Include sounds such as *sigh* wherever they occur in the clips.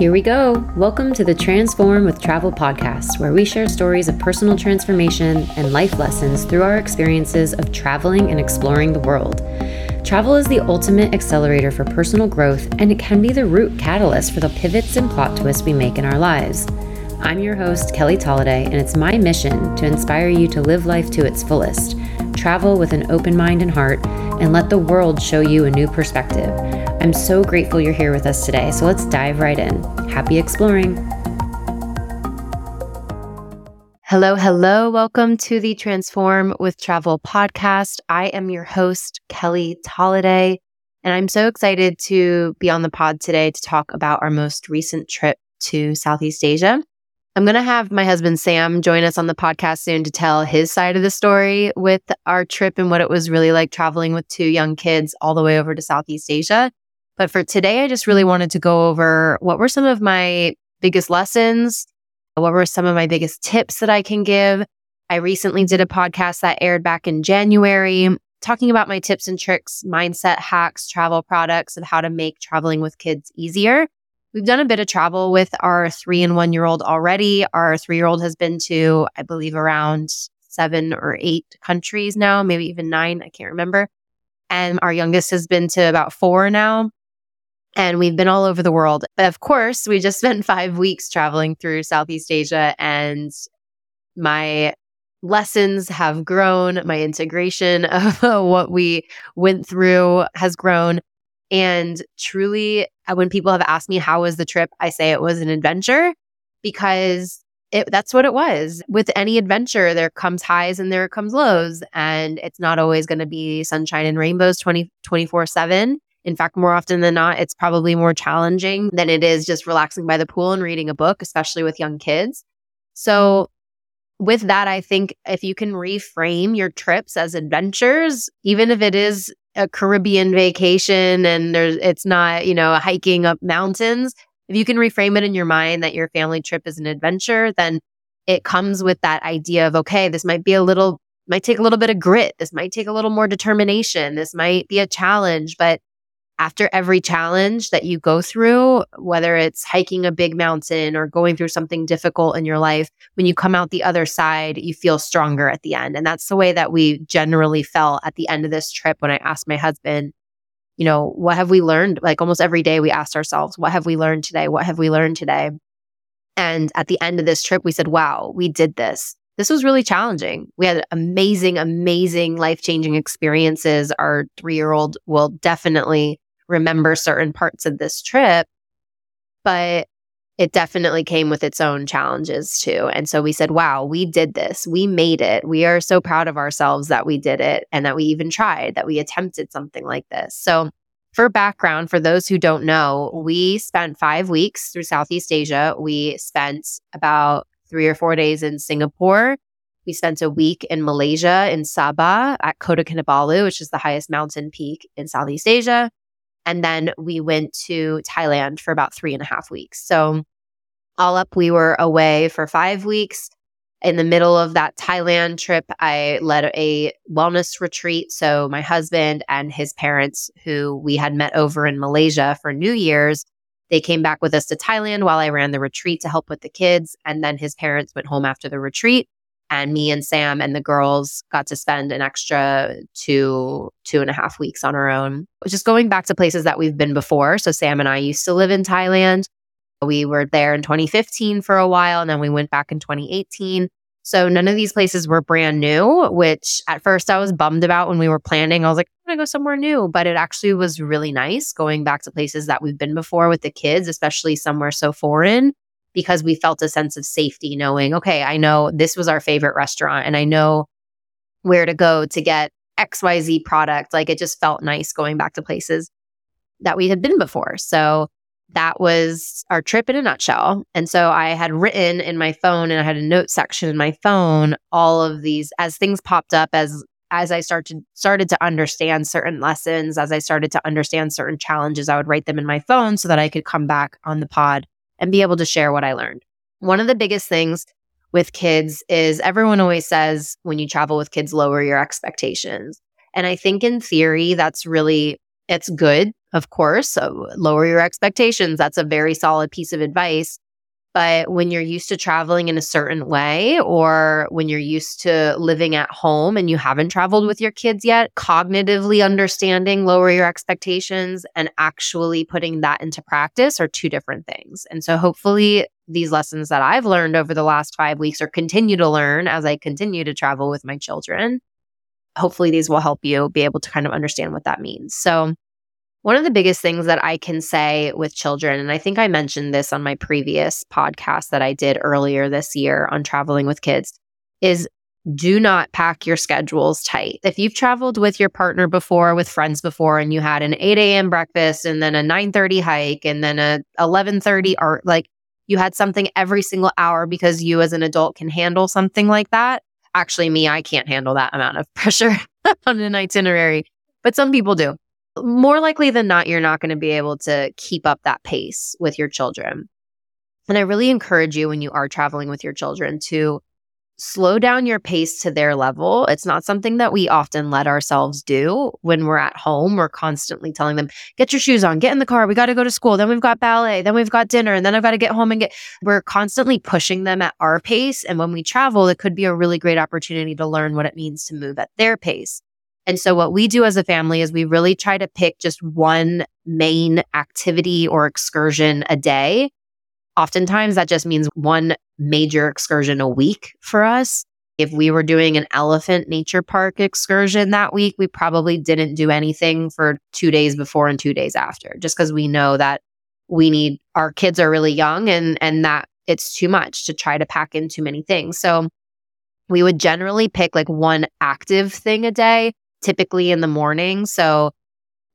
Here we go. Welcome to the Transform with Travel podcast, where we share stories of personal transformation and life lessons through our experiences of traveling and exploring the world. Travel is the ultimate accelerator for personal growth, and it can be the root catalyst for the pivots and plot twists we make in our lives. I'm your host, Kelly Tolliday, and it's my mission to inspire you to live life to its fullest, travel with an open mind and heart, and let the world show you a new perspective. I'm so grateful you're here with us today, so let's dive right in. Happy exploring. Hello, hello. Welcome to the Transform with Travel podcast. I am your host, Kelly Tolliday, and I'm so excited to be on the pod today to talk about our most recent trip to Southeast Asia. I'm going to have my husband Sam join us on the podcast soon to tell his side of the story with our trip and what it was really like traveling with two young kids all the way over to Southeast Asia. But for today, I just really wanted to go over what were some of my biggest lessons, what were some of my biggest tips that I can give. I recently did a podcast that aired back in January talking about my tips and tricks, mindset hacks, travel products of how to make traveling with kids easier. We've done a bit of travel with our three and one year old already. Our three year old has been to, I believe, around seven or eight countries now, maybe even nine. I can't remember. And our youngest has been to about four now. And we've been all over the world. Of course, we just *laughs* spent five weeks traveling through Southeast Asia and my lessons have grown. My integration *laughs* of what we went through has grown. And truly, uh, when people have asked me, how was the trip? I say it was an adventure because it, that's what it was. With any adventure, there comes highs and there comes lows. And it's not always going to be sunshine and rainbows 20, 24 7. In fact, more often than not, it's probably more challenging than it is just relaxing by the pool and reading a book, especially with young kids. So, with that, I think if you can reframe your trips as adventures, even if it is a Caribbean vacation and there's it's not, you know, hiking up mountains, if you can reframe it in your mind that your family trip is an adventure, then it comes with that idea of okay, this might be a little might take a little bit of grit, this might take a little more determination, this might be a challenge, but after every challenge that you go through, whether it's hiking a big mountain or going through something difficult in your life, when you come out the other side, you feel stronger at the end. And that's the way that we generally felt at the end of this trip when I asked my husband, you know, what have we learned? Like almost every day we asked ourselves, what have we learned today? What have we learned today? And at the end of this trip, we said, wow, we did this. This was really challenging. We had amazing, amazing life changing experiences. Our three year old will definitely remember certain parts of this trip, but it definitely came with its own challenges too. And so we said, wow, we did this. We made it. We are so proud of ourselves that we did it and that we even tried, that we attempted something like this. So, for background, for those who don't know, we spent five weeks through Southeast Asia. We spent about three or four days in Singapore. We spent a week in Malaysia in Sabah at Kota Kinabalu, which is the highest mountain peak in Southeast Asia. And then we went to Thailand for about three and a half weeks. So, all up, we were away for five weeks. In the middle of that Thailand trip, I led a wellness retreat. So, my husband and his parents, who we had met over in Malaysia for New Year's, they came back with us to Thailand while I ran the retreat to help with the kids. And then his parents went home after the retreat and me and Sam and the girls got to spend an extra two, two and a half weeks on our own. Just going back to places that we've been before. So Sam and I used to live in Thailand. We were there in 2015 for a while, and then we went back in 2018. So none of these places were brand new, which at first I was bummed about when we were planning. I was like, I'm gonna go somewhere new. But it actually was really nice going back to places that we've been before with the kids, especially somewhere so foreign because we felt a sense of safety knowing, okay, I know this was our favorite restaurant and I know where to go to get XYZ product. Like it just felt nice going back to places that we had been before. So that was our trip in a nutshell. And so I had written in my phone and I had a note section in my phone all of these as things popped up as as I started started to understand certain lessons, as I started to understand certain challenges, I would write them in my phone so that I could come back on the pod and be able to share what I learned. One of the biggest things with kids is everyone always says when you travel with kids, lower your expectations. And I think in theory, that's really, it's good of course. So lower your expectations. That's a very solid piece of advice. But when you're used to traveling in a certain way, or when you're used to living at home and you haven't traveled with your kids yet, cognitively understanding, lower your expectations, and actually putting that into practice are two different things. And so hopefully, these lessons that I've learned over the last five weeks or continue to learn as I continue to travel with my children, hopefully, these will help you be able to kind of understand what that means. So, one of the biggest things that I can say with children, and I think I mentioned this on my previous podcast that I did earlier this year on traveling with kids, is do not pack your schedules tight. If you've traveled with your partner before, with friends before, and you had an 8 a.m. breakfast and then a 9:30 hike and then a 11:30 art, like you had something every single hour because you as an adult can handle something like that. Actually, me, I can't handle that amount of *laughs* pressure on an itinerary, but some people do more likely than not, you're not going to be able to keep up that pace with your children. And I really encourage you when you are traveling with your children to slow down your pace to their level. It's not something that we often let ourselves do when we're at home. We're constantly telling them, get your shoes on, get in the car. We got to go to school. Then we've got ballet. Then we've got dinner. And then I've got to get home and get. We're constantly pushing them at our pace. And when we travel, it could be a really great opportunity to learn what it means to move at their pace. And so what we do as a family is we really try to pick just one main activity or excursion a day. Oftentimes that just means one major excursion a week for us. If we were doing an elephant nature park excursion that week, we probably didn't do anything for two days before and two days after, just because we know that we need our kids are really young and and that it's too much to try to pack in too many things. So we would generally pick like one active thing a day typically in the morning. So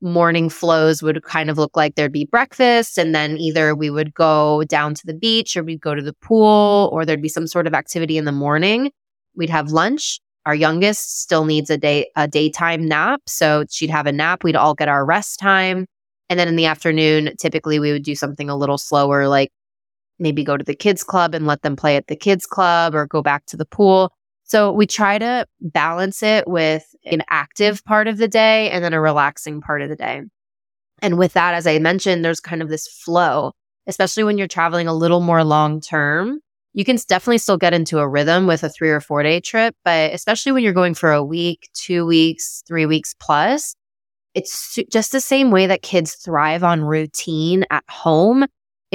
morning flows would kind of look like there'd be breakfast and then either we would go down to the beach or we'd go to the pool or there'd be some sort of activity in the morning. We'd have lunch. Our youngest still needs a day a daytime nap, so she'd have a nap. We'd all get our rest time. And then in the afternoon, typically we would do something a little slower like maybe go to the kids club and let them play at the kids club or go back to the pool. So we try to balance it with an active part of the day and then a relaxing part of the day. And with that, as I mentioned, there's kind of this flow, especially when you're traveling a little more long term. You can definitely still get into a rhythm with a three or four day trip, but especially when you're going for a week, two weeks, three weeks plus, it's just the same way that kids thrive on routine at home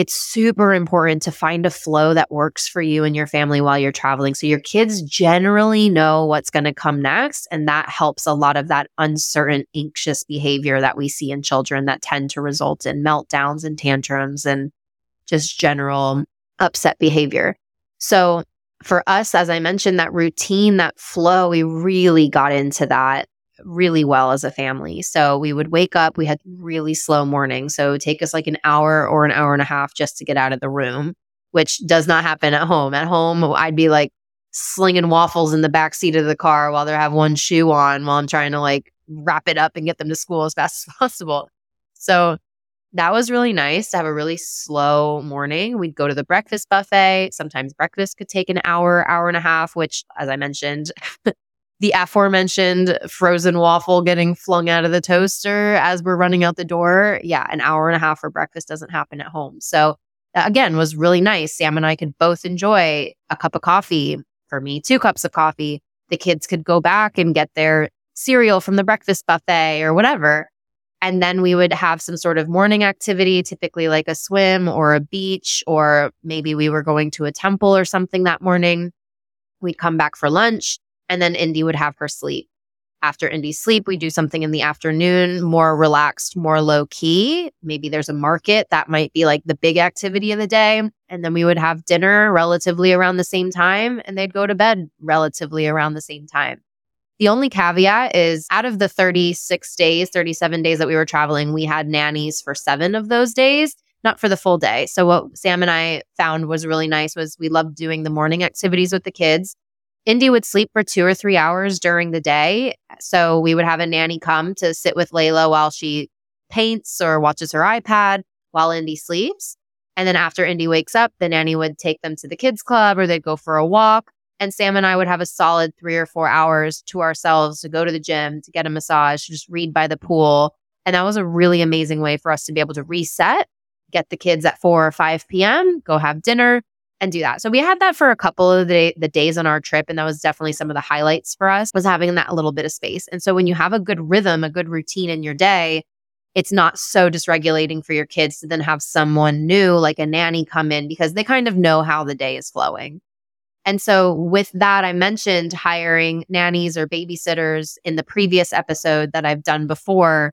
it's super important to find a flow that works for you and your family while you're traveling. So your kids generally know what's going to come next. And that helps a lot of that uncertain, anxious behavior that we see in children that tend to result in meltdowns and tantrums and just general upset behavior. So for us, as I mentioned, that routine, that flow, we really got into that really well as a family. So we would wake up, we had really slow mornings. So it would take us like an hour or an hour and a half just to get out of the room, which does not happen at home. At home, I'd be like slinging waffles in the back seat of the car while they have one shoe on while I'm trying to like wrap it up and get them to school as fast *laughs* as possible. So that was really nice to have a really slow morning. We'd go to the breakfast buffet. Sometimes breakfast could take an hour, hour and a half, which, as I mentioned, *laughs* the aforementioned frozen waffle getting flung out of the toaster as we're running out the door. Yeah, an hour and a half for breakfast doesn't happen at home. So again was really nice. Sam and I could both enjoy a cup of coffee. For me, two cups of coffee. The kids could go back and get their cereal from the breakfast buffet or whatever. And then we would have some sort of morning activity, typically like a swim or a beach, or maybe we were going to a temple or something that morning. We'd come back for lunch and then Indy would have her sleep. After Indy's sleep, we do something in the afternoon, more relaxed, more low key. Maybe there's a market that might be like the big activity of the day. And then we would have dinner relatively around the same time, and they'd go to bed relatively around the same time. The only caveat is out of the 36 days, 37 days that we were traveling, we had nannies for seven of those days, not for the full day. So, what Sam and I found was really nice was we loved doing the morning activities with the kids. Indy would sleep for two or three hours during the day. So we would have a nanny come to sit with Layla while she paints or watches her iPad while Indy sleeps. And then after Indy wakes up, the nanny would take them to the kids club or they'd go for a walk. And Sam and I would have a solid three or four hours to ourselves to go to the gym, to get a massage, to just read by the pool, And that was a really amazing way for us to be able to reset, get the kids at 4 or 5 p.m., go have dinner and do that. So we had that for a couple of the, day, the days on our trip. And that was definitely some of the highlights for us was having that little bit of space. And so when you have a good rhythm, a good routine in your day, it's not so dysregulating for your kids to then have someone new, like a nanny, come in because they kind of know how the day is flowing. And so, with that, I mentioned hiring nannies or babysitters in the previous episode that I've done before.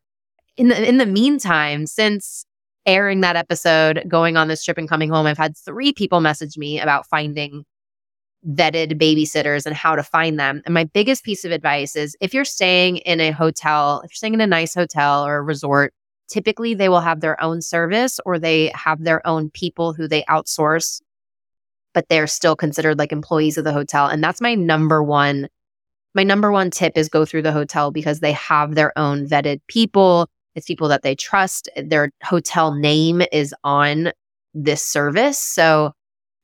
In the, in the meantime, since airing that episode, going on this trip and coming home, I've had three people message me about finding vetted babysitters and how to find them. And my biggest piece of advice is if you're staying in a hotel, if you're staying in a nice hotel or a resort, typically they will have their own service or they have their own people who they outsource, but they're still considered like employees of the hotel. And that's my number one. My number one tip is go through the hotel because they have their own vetted people. It's people that they trust. Their hotel name is on this service. So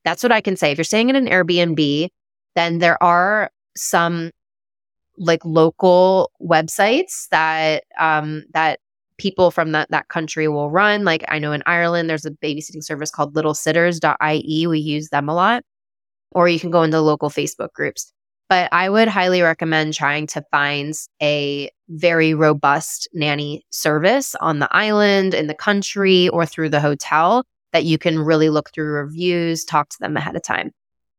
that's what I can say. If you're staying in an Airbnb, then there are some like local websites that um that people from that that country will run. Like I know in Ireland there's a babysitting service called littlesitters.ie. We use them a lot. Or you can go into local Facebook groups. But I would highly recommend trying to find a very robust nanny service on the island, in the country, or through the hotel that you can really look through reviews, talk to them ahead of time.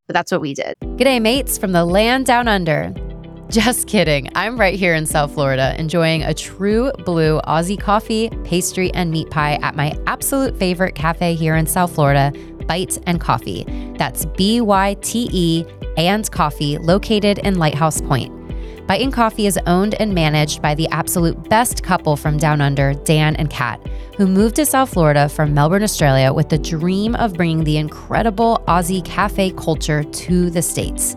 But that's what we did. G'day, mates from the land down under. Just kidding. I'm right here in South Florida enjoying a true blue Aussie coffee, pastry, and meat pie at my absolute favorite cafe here in South Florida, Byte and Coffee. That's B Y T E and Coffee, located in Lighthouse Point. Byte and Coffee is owned and managed by the absolute best couple from down under, Dan and Kat, who moved to South Florida from Melbourne, Australia with the dream of bringing the incredible Aussie cafe culture to the States.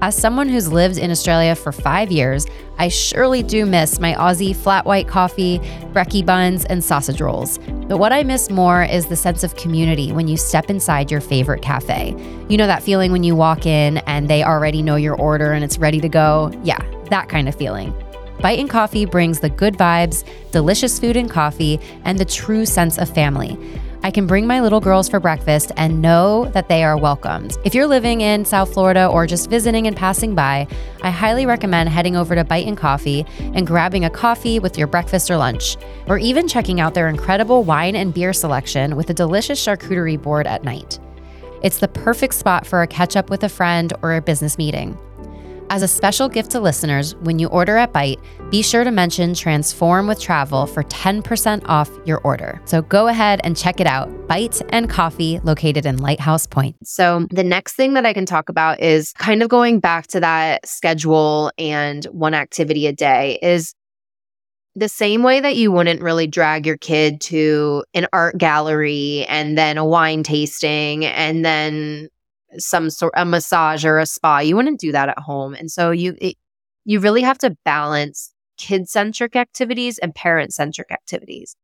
As someone who's lived in Australia for five years, I surely do miss my Aussie flat white coffee, brekkie buns, and sausage rolls. But what I miss more is the sense of community when you step inside your favorite cafe. You know that feeling when you walk in and they already know your order and it's ready to go? Yeah, that kind of feeling. Byte and Coffee brings the good vibes, delicious food and coffee, and the true sense of family. I can bring my little girls for breakfast and know that they are welcomed. If you're living in South Florida or just visiting and passing by, I highly recommend heading over to Byte and Coffee and grabbing a coffee with your breakfast or lunch, or even checking out their incredible wine and beer selection with a delicious charcuterie board at night. It's the perfect spot for a catch up with a friend or a business meeting. As a special gift to listeners, when you order at Byte, be sure to mention Transform with Travel for 10% off your order. So go ahead and check it out. Byte and Coffee, located in Lighthouse Point. So, the next thing that I can talk about is kind of going back to that schedule and one activity a day is the same way that you wouldn't really drag your kid to an art gallery and then a wine tasting and then some sort a massage or a spa. You wouldn't do that at home. And so you it, you really have to balance kid-centric activities and parent-centric activities.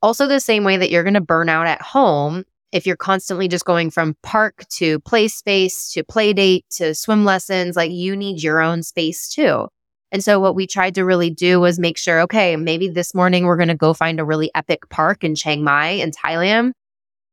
Also the same way that you're going to burn out at home if you're constantly just going from park to play space to play date to swim lessons, like you need your own space too. And so what we tried to really do was make sure, okay, maybe this morning we're going to go find a really epic park in Chiang Mai in Thailand.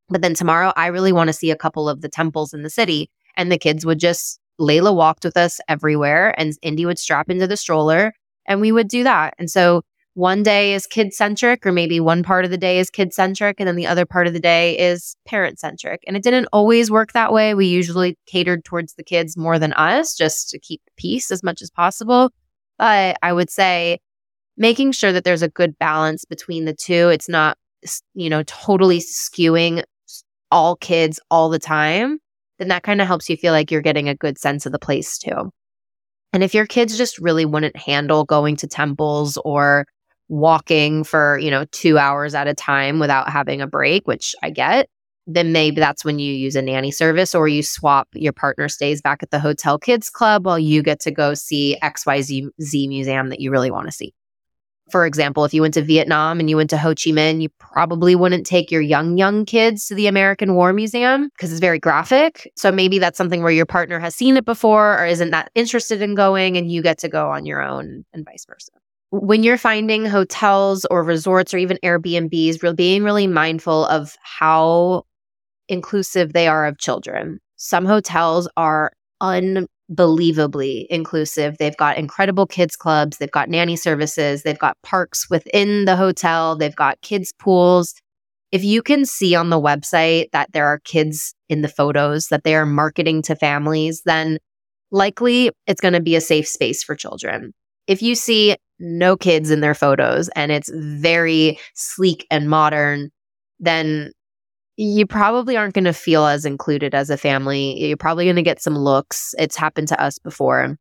But then tomorrow, I really want to see a couple of the temples in the city. And the kids would just, Layla walked with us everywhere, and Indy would strap into the stroller, and we would do that. And so one day is kid centric, or maybe one part of the day is kid centric, and then the other part of the day is parent centric. And it didn't always work that way. We usually catered towards the kids more than us, just to keep peace as much as possible. But I would say making sure that there's a good balance between the two. It's not, you know, totally skewing all kids all the time, then that kind of helps you feel like you're getting a good sense of the place too. And if your kids just really wouldn't handle going to temples or walking for, you know, two hours at a time without having a break, which I get, then maybe that's when you use a nanny service or you swap your partner stays back at the hotel kids club while you get to go see XYZ museum that you really want to see. For example, if you went to Vietnam and you went to Ho Chi Minh, you probably wouldn't take your young, young kids to the American War Museum because it's very graphic. So maybe that's something where your partner has seen it before or isn't that interested in going and you get to go on your own and vice versa. when you're finding hotels or resorts or even Airbnbs, being really mindful of how inclusive they are of children. Some hotels are unbelievably inclusive. They've got incredible kids clubs, they've got nanny services, they've got parks within the hotel, they've got kids pools. If you can see on the website that there are kids in the photos that they are marketing to families, then likely it's going to be a safe space for children. If you see no kids in their photos and it's very sleek and modern, then you probably aren't going to feel as included as a family. You're probably going to get some looks. It's happened to us before.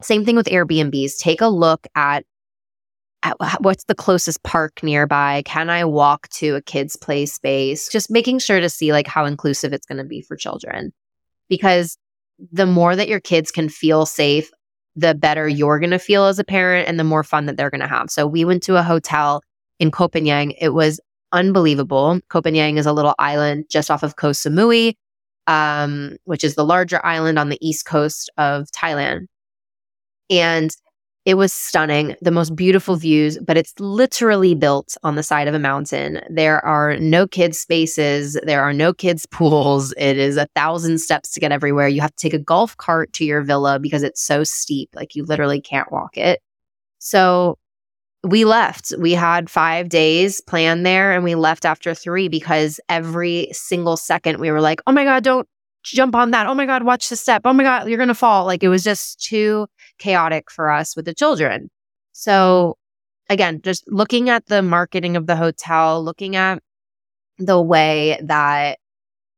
Same thing with Airbnbs. Take a look at, at what's the closest park nearby. Can I walk to a kids' play space? Just making sure to see like how inclusive it's going to be for children. Because the more that your kids can feel safe, the better you're going to feel as a parent and the more fun that they're going to have. So we went to a hotel in Phangan. It was unbelievable. Koh Phangan is a little island just off of Koh Samui, um, which is the larger island on the east coast of Thailand. And it was stunning, the most beautiful views, but it's literally built on the side of a mountain. There are no kids' spaces, there are no kids' *laughs* pools. It is a thousand steps to get everywhere. You have to take a golf cart to your villa because it's so steep, like you literally can't walk it. So we left. We had five days planned there and we left after three because every single second we were like, oh my God, don't jump on that. Oh my God, watch the step. Oh my God, you're going to fall. Like it was just too chaotic for us with the children. So again, just looking at the marketing of the hotel, looking at the way that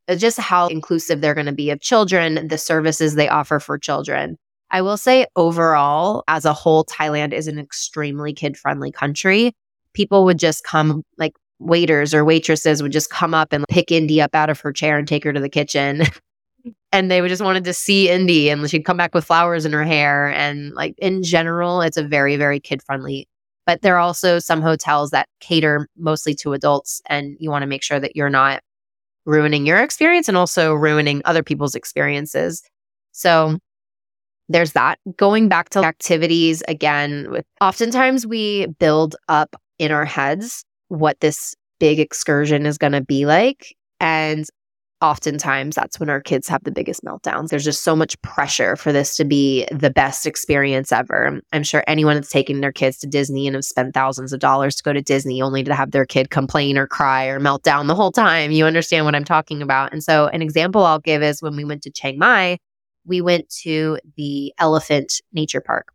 uh, just how inclusive they're going to be of children, the services they offer for children. I will say overall, as a whole, Thailand is an extremely kid friendly country. People would just come, like waiters or waitresses would just come up and pick Indy up out of her chair and take her to the kitchen. *laughs* and they would just wanted to see Indy and she'd come back with flowers in her hair. And like in general, it's a very, very kid friendly. But there are also some hotels that cater mostly to adults, and you want to make sure that you're not ruining your experience and also ruining other people's experiences. So there's that. Going back to activities again, with oftentimes we build up in our heads what this big excursion is going to be like. And oftentimes that's when our kids have the biggest meltdowns. There's just so much pressure for this to be the best experience ever. I'm sure anyone that's taken their kids to Disney and have spent thousands of dollars to go to Disney only to have their kid complain or cry or melt down the whole time. You understand what I'm talking about. And so, an example I'll give is when we went to Chiang Mai, we went to the Elephant Nature Park,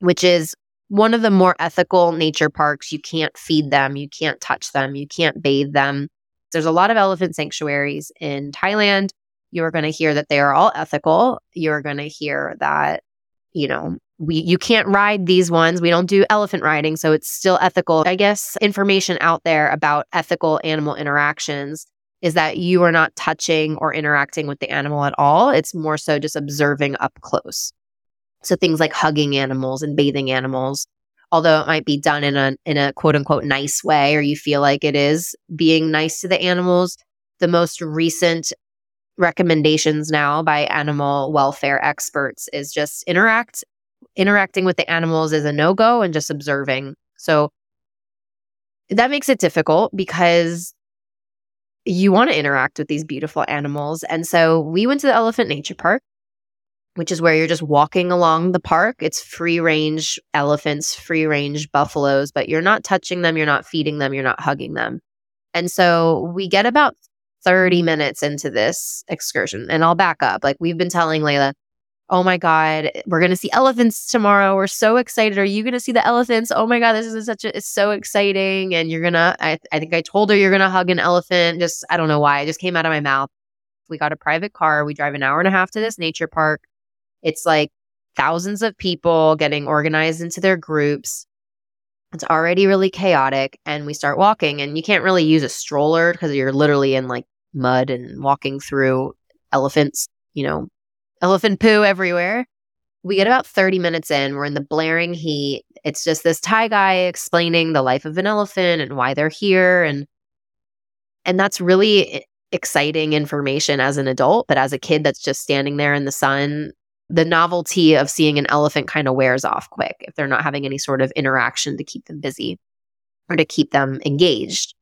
which is one of the more ethical nature parks. You can't feed them, you can't touch them, you can't bathe them. There's a lot of elephant sanctuaries in Thailand. You're going to hear that they are all ethical. You're going to hear that, you know, we you can't ride these ones. We don't do elephant riding, so it's still ethical. I guess information out there about ethical animal interactions is that you are not touching or interacting with the animal at all. It's more so just observing up close. So things like hugging animals and bathing animals, although it might be done in a in a quote unquote nice way or you feel like it is being nice to the animals, the most recent recommendations now by animal welfare experts is just interact interacting with the animals is a no-go and just observing. So that makes it difficult because you want to interact with these beautiful animals. And so we went to the Elephant Nature Park, which is where you're just walking along the park. It's free range elephants, free range buffaloes, but you're not touching them, you're not feeding them, you're not hugging them. And so we get about 30 minutes into this excursion, and I'll back up. Like we've been telling Layla, oh my God, we're going to see elephants tomorrow. We're so excited. Are you going to see the elephants? Oh my God, this is such a, it's so exciting. And you're going to, I think I told her you're going to hug an elephant. Just, I don't know why. It just came out of my mouth. We got a private car. We drive an hour and a half to this nature park. It's like thousands of people getting organized into their groups. It's already really chaotic. And we start walking, and you can't really use a stroller because you're literally in like mud and walking through elephants, you know, elephant poo everywhere. We get about 30 minutes in, we're in the blaring heat. It's just this Thai guy explaining the life of an elephant and why they're here and and that's really exciting information as an adult, but as a kid that's just standing there in the sun, the novelty of seeing an elephant kind of wears off quick if they're not having any sort of interaction to keep them busy or to keep them engaged.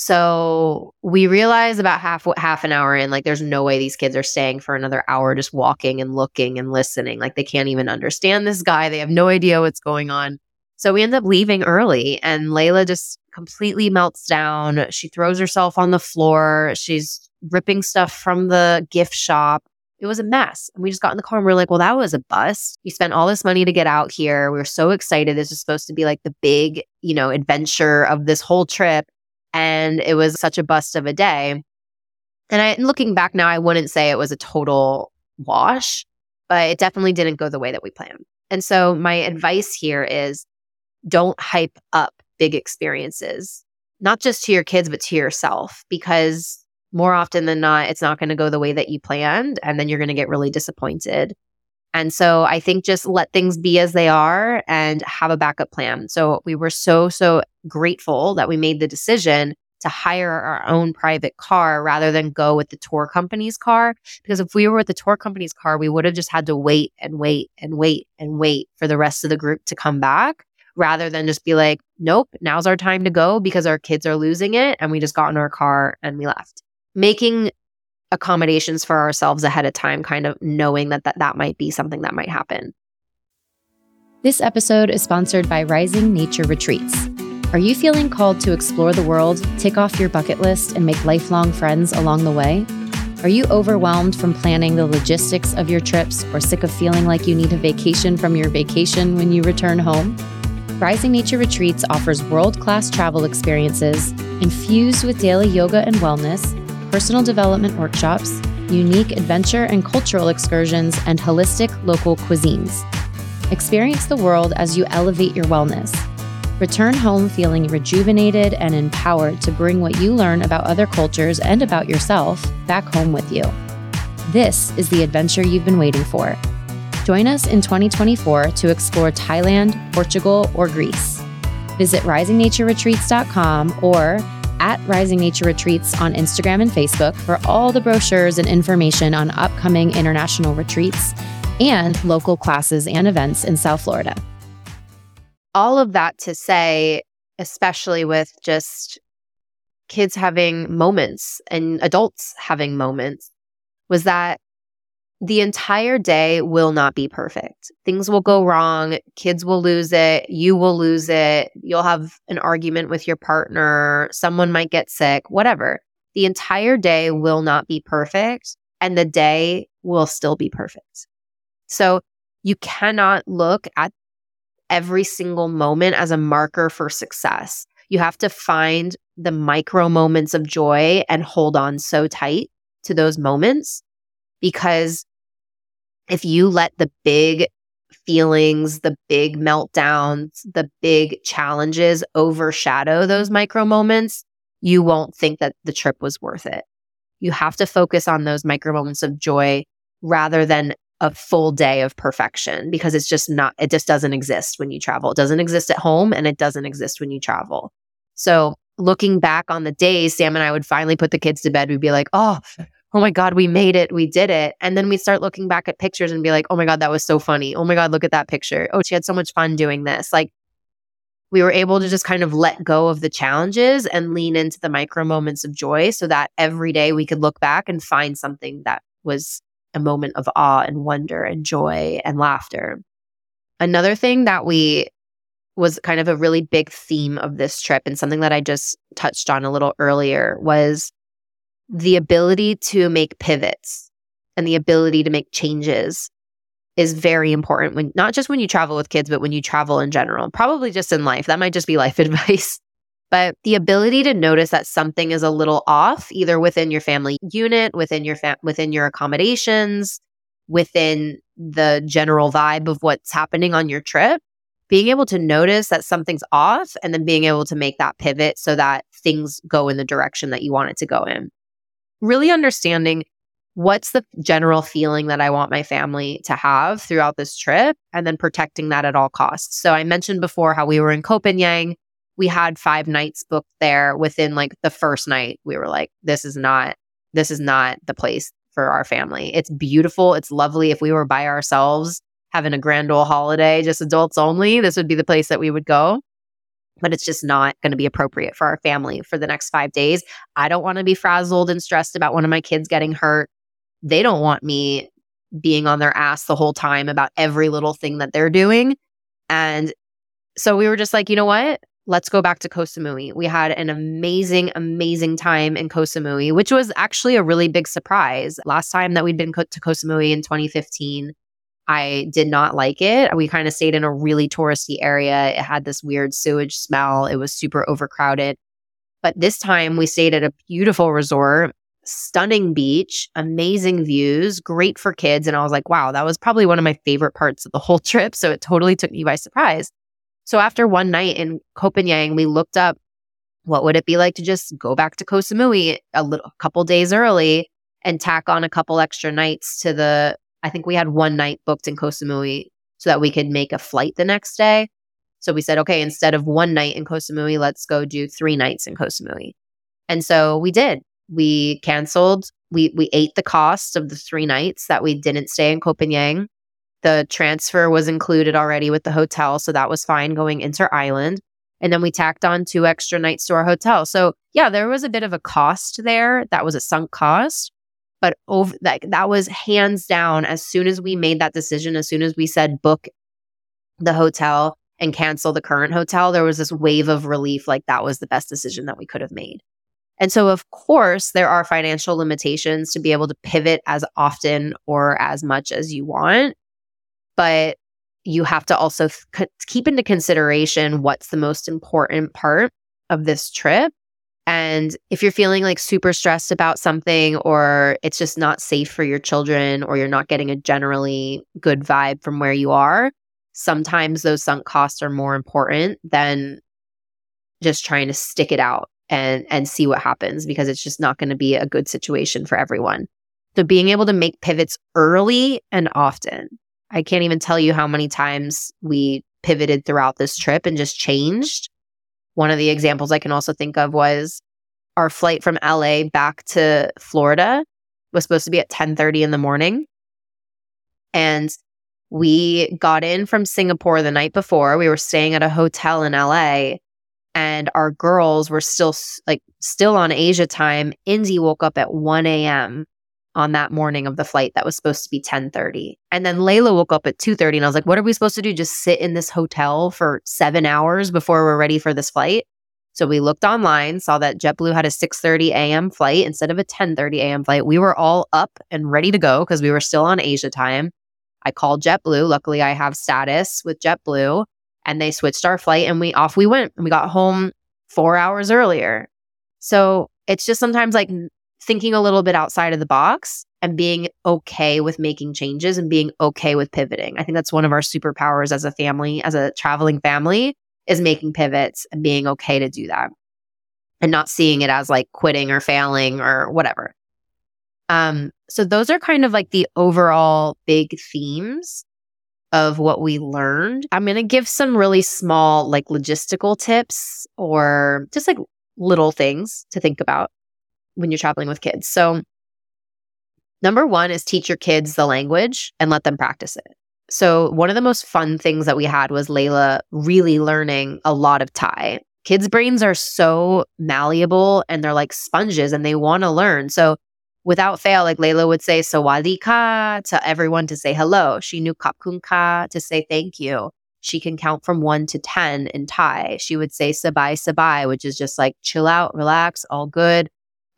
So we realize about half half an hour in, like there's no way these kids are staying for another hour just walking and looking and listening. Like they can't even understand this guy. They have no idea what's going on. So we end up leaving early and Layla just completely melts down. She throws herself on the floor. She's ripping stuff from the gift shop. It was a mess. And we just got in the car and we are like, well, that was a bust. We spent all this money to get out here. We were so excited. This was supposed to be like the big, you know, adventure of this whole trip. And it was such a bust of a day. And I looking back now, I wouldn't say it was a total wash, but it definitely didn't go the way that we planned. And so my advice here is don't hype up big experiences, not just to your kids, but to yourself, because more often than not, it's not going to go the way that you planned. And then you're going to get really disappointed. And so I think just let things be as they are and have a backup plan. So we were so, so grateful that we made the decision to hire our own private car rather than go with the tour company's car. Because if we were with the tour company's car, we would have just had to wait and wait and wait and wait for the rest of the group to come back rather than just be like, nope, now's our time to go because our kids are losing it. And we just got in our car and we left. Making accommodations for ourselves ahead of time, kind of knowing that that, that might be something that might happen. This episode is sponsored by Rising Nature Retreats. Are you feeling called to explore the world, tick off your bucket list, and make lifelong friends along the way? Are you overwhelmed from planning the logistics of your trips or sick of feeling like you need a vacation from your vacation when you return home? Rising Nature Retreats offers world class travel experiences infused with daily yoga and wellness personal development workshops, unique adventure and cultural excursions, and holistic local cuisines. Experience the world as you elevate your wellness. Return home feeling rejuvenated and empowered to bring what you learn about other cultures and about yourself back home with you. This is the adventure you've been waiting for. Join us in 2024 to explore Thailand, Portugal, or Greece. Visit risingnatureretreats.com or at Rising Nature Retreats on Instagram and Facebook for all the brochures and information on upcoming international retreats and local classes and events in South Florida. All of that to say, especially with just kids having moments and adults having moments, was that the entire day will not be perfect. Things will go wrong. Kids will lose it. You will lose it. You'll have an argument with your partner. Someone might get sick, whatever. The entire day will not be perfect and the day will still be perfect. So you cannot look at every single moment as a marker for success. You have to find the micro moments of joy and hold on so tight to those moments because if you let the big feelings, the big meltdowns, the big challenges overshadow those micro moments, you won't think that the trip was worth it. You have to focus on those micro moments of joy rather than a full day of perfection because it's just not, it just doesn't exist when you travel. It doesn't exist at home and it doesn't exist when you travel. So looking back on the days, Sam and I would finally put the kids to bed. We'd be like, oh, oh my God, we made it, we did it. And then we start looking back at pictures and be like, oh my God, that was so funny. Oh my God, look at that picture. Oh, she had so much fun doing this. Like we were able to just kind of let go of the challenges and lean into the micro moments of joy so that every day we could look back and find something that was a moment of awe and wonder and joy and laughter. Another thing that we was kind of a really big theme of this trip and something that I just touched on a little earlier was the ability to make pivots and the ability to make changes is very important when not just when you travel with kids, but when you travel in general, probably just in life. That might just be life *laughs* advice. But the ability to notice that something is a little off, either within your family unit, within your fa- within your accommodations, within the general vibe of what's happening on your trip, being able to notice that something's off and then being able to make that pivot so that things go in the direction that you want it to go in really understanding what's the general feeling that I want my family to have throughout this trip and then protecting that at all costs. So I mentioned before how we were in Koh Phangan. We had five nights booked there within like the first night. We were like, this is not, this is not the place for our family. It's beautiful. It's lovely. If we were by ourselves having a grand old holiday, just adults only, this would be the place that we would go. But it's just not going to be appropriate for our family for the next five days. I don't want to be frazzled and stressed about one of my kids getting hurt. They don't want me being on their ass the whole time about every little thing that they're doing. And so we were just like, you know what? Let's go back to Koh Samui. We had an amazing, amazing time in Koh Samui, which was actually a really big surprise. Last time that we'd been to Koh Samui in 2015, I did not like it. We kind of stayed in a really touristy area. It had this weird sewage smell. It was super overcrowded. But this time we stayed at a beautiful resort stunning beach, amazing views, great for kids. And I was like, wow, that was probably one of my favorite parts of the whole *laughs* trip. So it totally took me by surprise. So after one night in Phangan, we looked up what would it be like to just go back to Koh Samui a little a couple days early and tack on a couple extra nights to the I think we had one night booked in Koh Samui so that we could make a flight the next day. So we said, okay, instead of one night in Koh Samui, let's go do three nights in Koh Samui. And so we did we canceled. We we ate the cost of the three nights that we didn't stay in Phangan. The transfer was included already with the hotel, so that was fine going inter island. And then we tacked on two extra nights to our hotel. So yeah, there was a bit of a cost there. That was a sunk cost. But over like that was hands down as soon as we made that decision, as soon as we said book the hotel and cancel the current hotel, there was this wave of relief like that was the best decision that we could have made. And so, of course, there are financial limitations to be able to pivot as often or as much as you want. But you have to also c- keep into consideration what's the most important part of this trip. And if you're feeling like super stressed about something, or it's just not safe for your children, or you're not getting a generally good vibe from where you are, sometimes those sunk costs are more important than just trying to stick it out and and see what happens because it's just not going to be a good situation for everyone. So being able to make pivots early and often. I can't even tell you how many times we pivoted throughout this trip and just changed. One of the examples I can also think of was our flight from LA back to Florida was supposed to be at 10:30 in the morning. And we got in from Singapore the night before. We were staying at a hotel in LA and our girls were still like still on Asia time. Indy woke up at 1 a.m. on that morning of the flight that was supposed to be 10:30. And then Layla woke up at 2:30 and I was like, what are we supposed to do? Just sit in this hotel for 7 hours before we're ready for this flight? So we looked online, saw that JetBlue had a 6:30 a.m. flight instead of a 10:30 a.m. flight. We were all up and ready to go because we were still on Asia time. I called JetBlue. Luckily, I have status with JetBlue and they switched our flight and we off we went and we got home four hours earlier. So it's just sometimes like thinking a little bit outside of the box and being okay with making changes and being okay with pivoting. I think that's one of our superpowers as a family, as a traveling family, is making pivots and being okay to do that and not seeing it as like quitting or failing or whatever. Um, so those are kind of like the overall big themes of what we learned. I'm going to give some really small, like logistical tips or just like little things to think about when you're traveling with kids. So, number one is teach your kids the language and let them practice it. So, one of the most fun things that we had was Layla really learning a lot of Thai. Kids' brains are so malleable and they're like sponges and they want to learn. So, without fail, like Layla would say sawadee ka to everyone to say hello. She knew kapkun ka to say thank you. She can count from one to 10 in Thai. She would say sabai sabai, which is just like chill out, relax, all good.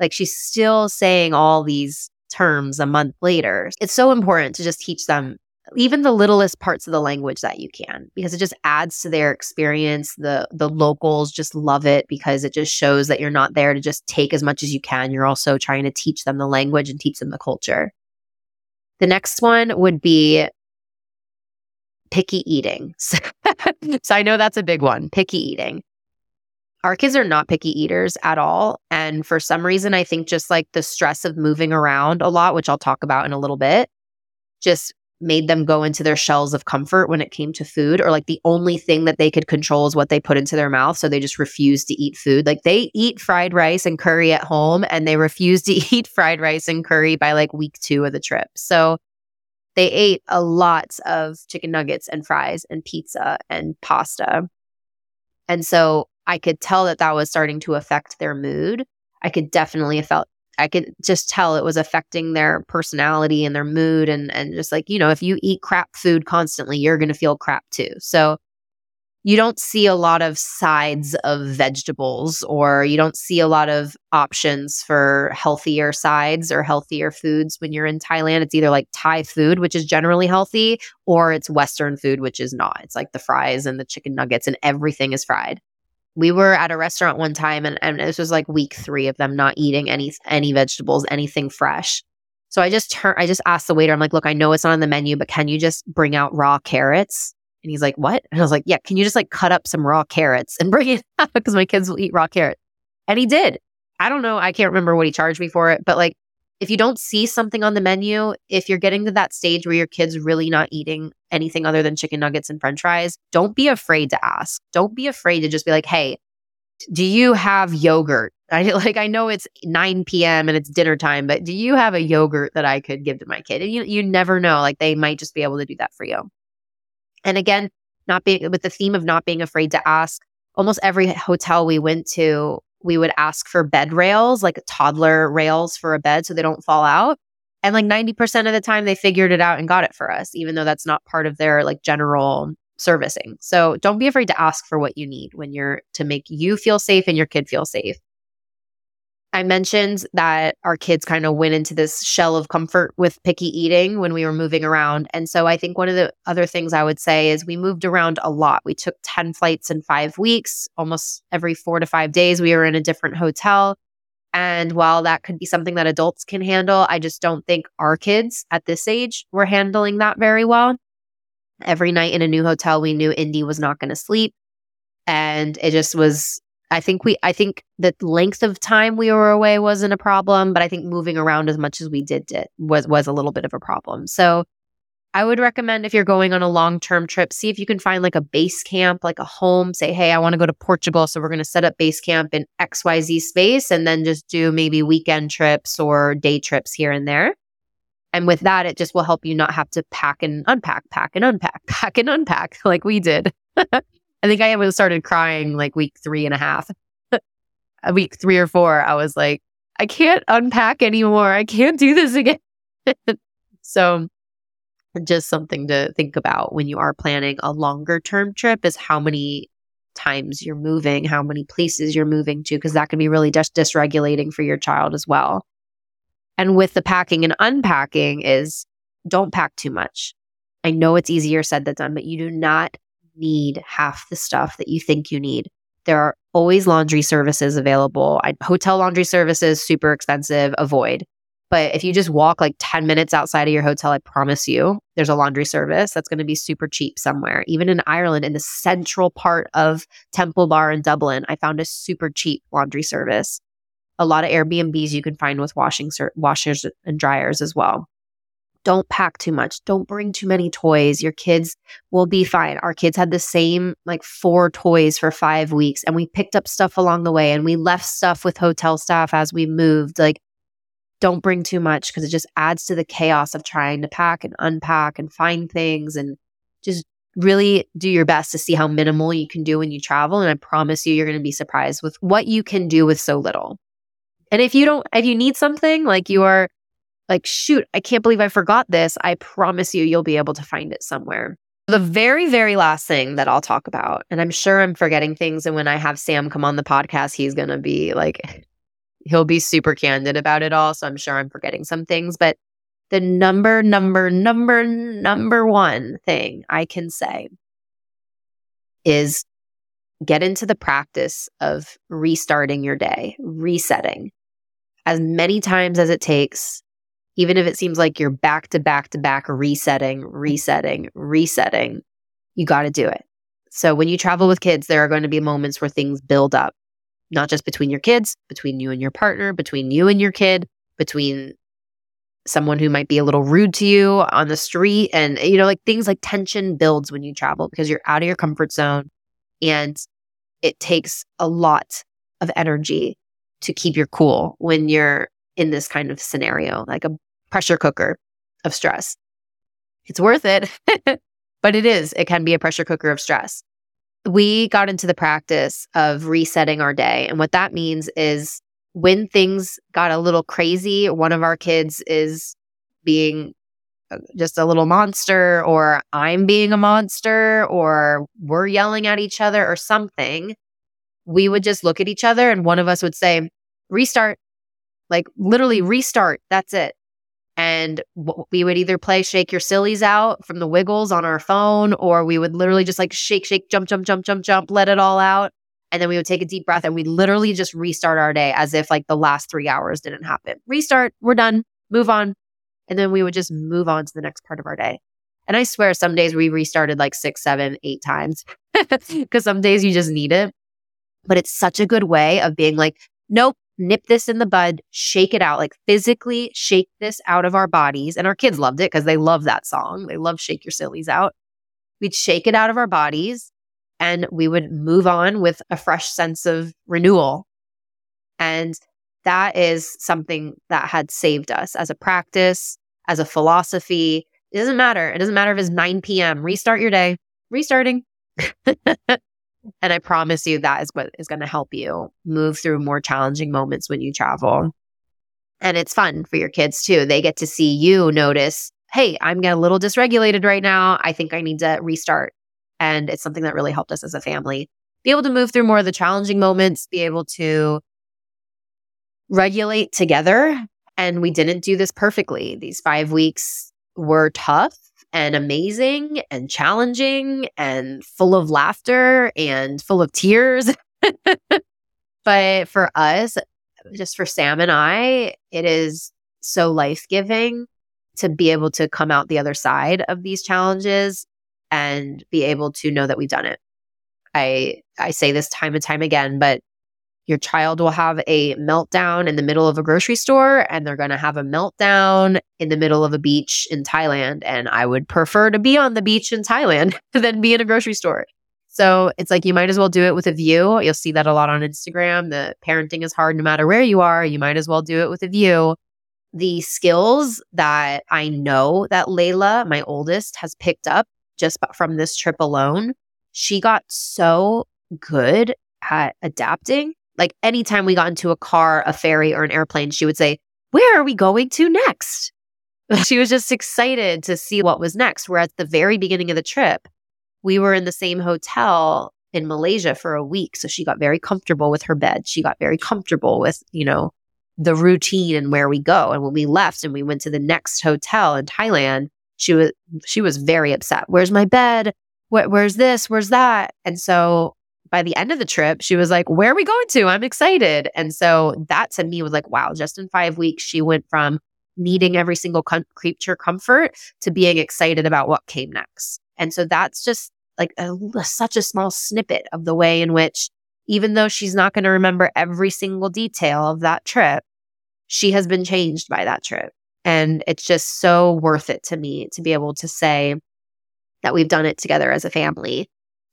Like she's still saying all these terms a month later. It's so important to just teach them even the littlest parts of the language that you can because it just adds to their experience. The the locals just love it because it just shows that you're not there to just take as much as you can. You're also trying to teach them the language and teach them the culture. The next one would be picky eating. *laughs* So i know that's a big one picky eating our kids are not picky eaters at all and for some reason i think just like the stress of moving around a lot which i'll talk about in a little bit just made them go into their shells of comfort when it came to food or like the only thing that they could control is what they put into their mouth so they just refused to eat food. Like they eat fried rice and curry at home and they refuse to *laughs* eat fried rice and curry by like week 2 of the trip. So they ate a lot of chicken nuggets and fries and pizza and pasta. And so i could tell that that was starting to affect their mood i could definitely felt I could just tell it was affecting their personality and their mood and and just like, you know, if you eat crap food constantly, you're going to feel crap too. So you don't see a lot of sides of vegetables or you don't see a lot of options for healthier sides or healthier foods when you're in Thailand. It's either like Thai food, which is generally healthy, or it's Western food, which is not. It's like the fries and the chicken nuggets and everything is fried we were at a restaurant one time and, and this was like week three of them not eating any any vegetables anything fresh. So i just turned i just asked the waiter i'm like look i know it's not on the menu but can you just bring out raw carrots? And he's like what? And i was like yeah can you just like cut up some raw carrots and *laughs* bring it out? Because my kids will eat raw carrots. And he did. I don't know i can't remember what he charged me for it but like if you don't see something on the menu, if you're getting to that stage where your kid's really not eating anything other than chicken nuggets and french fries, don't be afraid to ask. Don't be afraid to just be like, hey, do you have yogurt? *laughs* I like I know it's 9 p.m. and it's dinner time, but do you have a yogurt that I could give to my kid? And you you never know. Like they might just be able to do that for you. And again, not being with the theme of not being afraid to ask, almost every hotel we went to we would ask for bed rails, like toddler rails for a bed so they don't fall out. And like 90% of the time they figured it out and got it for us, even though that's not part of their like general servicing. So don't be afraid to ask for what you need when you're to make you feel safe and your kid feel safe. I mentioned that our kids kind of went into this shell of comfort with picky eating when we were moving around. And so I think one of the other things I would say is we moved around a lot. We took 10 flights in five weeks, almost every four to five days, we were in a different hotel. And while that could be something that adults can handle, I just don't think our kids at this age were handling that very well. Every night in a new hotel, we knew Indy was not going to sleep. And it just was I think we I think the length of time we were away wasn't a problem, but I think moving around as much as we did did was was a little bit of a problem. So I would recommend if you're going on a long-term trip, see if you can find like a base camp, like a home, say, "Hey, I want to go to Portugal, so we're going to set up base camp in XYZ space and then just do maybe weekend trips or day trips here and there." And with that, it just will help you not have to pack and unpack, pack and unpack, *laughs* pack and unpack like we did. *laughs* I think I was started crying like week three and a half. a *laughs* uh, week three or four, I was like, I can't unpack anymore. I can't do this again. *laughs* so just something to think about when you are planning a longer term trip is how many times you're moving, how many places you're moving to, because that can be really just dysregulating for your child as well. And with the packing and unpacking is don't pack too much. I know it's easier said than done, but you do not need half the stuff that you think you need. There are always laundry services available. I, hotel laundry services, super expensive, avoid. But if you just walk like 10 minutes outside of your hotel, I promise you, there's a laundry service that's going to be super cheap somewhere. Even in Ireland, in the central part of Temple Bar in Dublin, I found a super cheap laundry service. A lot of Airbnbs you can find with washing ser- washers and dryers as well. Don't pack too much. Don't bring too many toys. Your kids will be fine. Our kids had the same like four toys for five weeks, and we picked up stuff along the way and we left stuff with hotel staff as we moved. Like, don't bring too much because it just adds to the chaos of trying to pack and unpack and find things and just really do your best to see how minimal you can do when you travel. And I promise you, you're going to be surprised with what you can do with so little. And if you don't, if you need something like you are like, shoot, I can't believe I forgot this. I promise you, you'll be able to find it somewhere. The very, very last thing that I'll talk about, and I'm sure I'm forgetting things. And when I have Sam come on the podcast, he's going to be like, he'll be super candid about it all. So I'm sure I'm forgetting some things. But the number, number, number, number one thing I can say is get into the practice of restarting your day, resetting as many times as it takes even if it seems like you're back to back to back resetting, mm-hmm. resetting, resetting, you got to do it. So when you travel with kids, there are going to be moments where things build up, not just between your kids, between you and your partner, between you and your kid, between someone who might be a little rude to you on the street. And, you know, like things like tension builds when you travel because you're out of your comfort zone and it takes a lot of energy to keep your cool when you're in this kind of scenario, like a pressure cooker of stress. It's worth it, *laughs* but it is. It can be a pressure cooker of stress. We got into the practice of resetting our day. And what that means is when things got a little crazy, one of our kids is being uh, just a little monster, or I'm being a monster, or we're yelling at each other, or something, we would just look at each other and one of us would say, restart, like literally restart. That's it. And we would either play Shake Your Sillies Out from the Wiggles on our phone, or we would literally just like shake, shake, jump, jump, jump, jump, jump, let it all out. And then we would take a deep breath and we literally just restart our day as if like the last three hours didn't happen. Restart, we're done, move on. And then we would just move on to the next part of our day. And I swear some days we restarted like six, seven, eight times *laughs* because some days you just need it. But it's such a good way of being like, nope, nip this in the bud, shake it out, like physically shake this out of our bodies. And our kids loved it because they love that song. They love Shake Your Sillies Out. We'd shake it out of our bodies and we would move on with a fresh sense of renewal. And that is something that had saved us as a practice, as a philosophy. It doesn't matter. It doesn't matter if it's 9 p.m. Restart your day. Restarting. *laughs* and I promise you that is what is going to help you move through more challenging moments when you travel. And it's fun for your kids too. They get to see you notice, hey, I'm getting a little dysregulated right now. I think I need to restart. And it's something that really helped us as a family be able to move through more of the challenging moments, be able to regulate together. And we didn't do this perfectly. These five weeks were tough and amazing and challenging and full of laughter and full of tears. *laughs* but for us, just for Sam and I, it is so life giving to be able to come out the other side of these challenges and be able to know that we've done it. I I say this time and time again, but your child will have a meltdown in the middle of a grocery store and they're going to have a meltdown in the middle of a beach in Thailand and I would prefer to be on the beach in Thailand *laughs* than be in a grocery store. So it's like you might as well do it with a view. You'll see that a lot on Instagram. The parenting is hard no matter where you are. You might as well do it with a view. The skills that I know that Layla, my oldest, has picked up just from this trip alone, she got so good at adapting. Like anytime we got into a car, a ferry, or an airplane, she would say, Where are we going to next? *laughs* she was just excited to see what was next. Where at the very beginning of the trip, we were in the same hotel in Malaysia for a week. So she got very comfortable with her bed. She got very comfortable with, you know, the routine and where we go. And when we left and we went to the next hotel in Thailand, she was she was very upset. Where's my bed? where's this? Where's that? And so by the end of the trip, she was like, Where are we going to? I'm excited. And so that to me was like, wow, just in five weeks, she went from needing every single creature comfort to being excited about what came next. And so that's just like a, such a small snippet of the way in which, even though she's not going to remember every single detail of that trip, she has been changed by that trip. And it's just so worth it to me to be able to say that we've done it together as a family.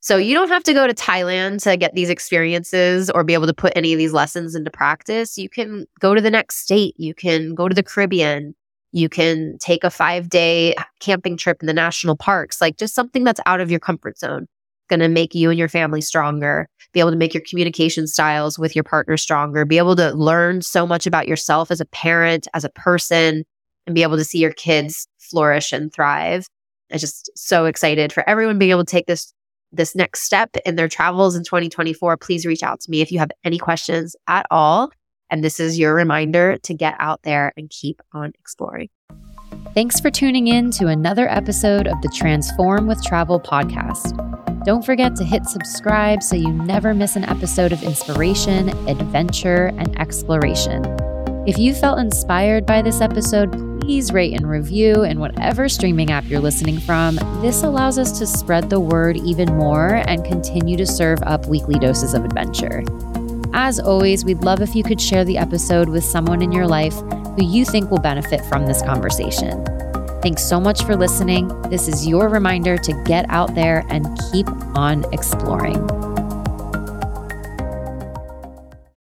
So you don't have to go to Thailand to get these experiences or be able to put any of these lessons into practice. You can go to the next state. You can go to the Caribbean. You can take a five day camping trip in the national parks, like just something that's out of your comfort zone, going to make you and your family stronger, be able to make your communication styles with your partner stronger, be able to learn so much about yourself as a parent, as a person, and be able to see your kids flourish and thrive. I'm just so excited for everyone being able to take this this next step in their travels in 2024. Please reach out to me if you have any questions at all. And this is your reminder to get out there and keep on exploring. Thanks for tuning in to another episode of the Transform with Travel podcast. Don't forget to hit subscribe so you never miss an episode of inspiration, adventure, and exploration. If you felt inspired by this episode, please rate and review in whatever streaming app you're listening from. This allows us to spread the word even more and continue to serve up weekly doses of adventure. As always, we'd love if you could share the episode with someone in your life who you think will benefit from this conversation. Thanks so much for listening. This is your reminder to get out there and keep on exploring.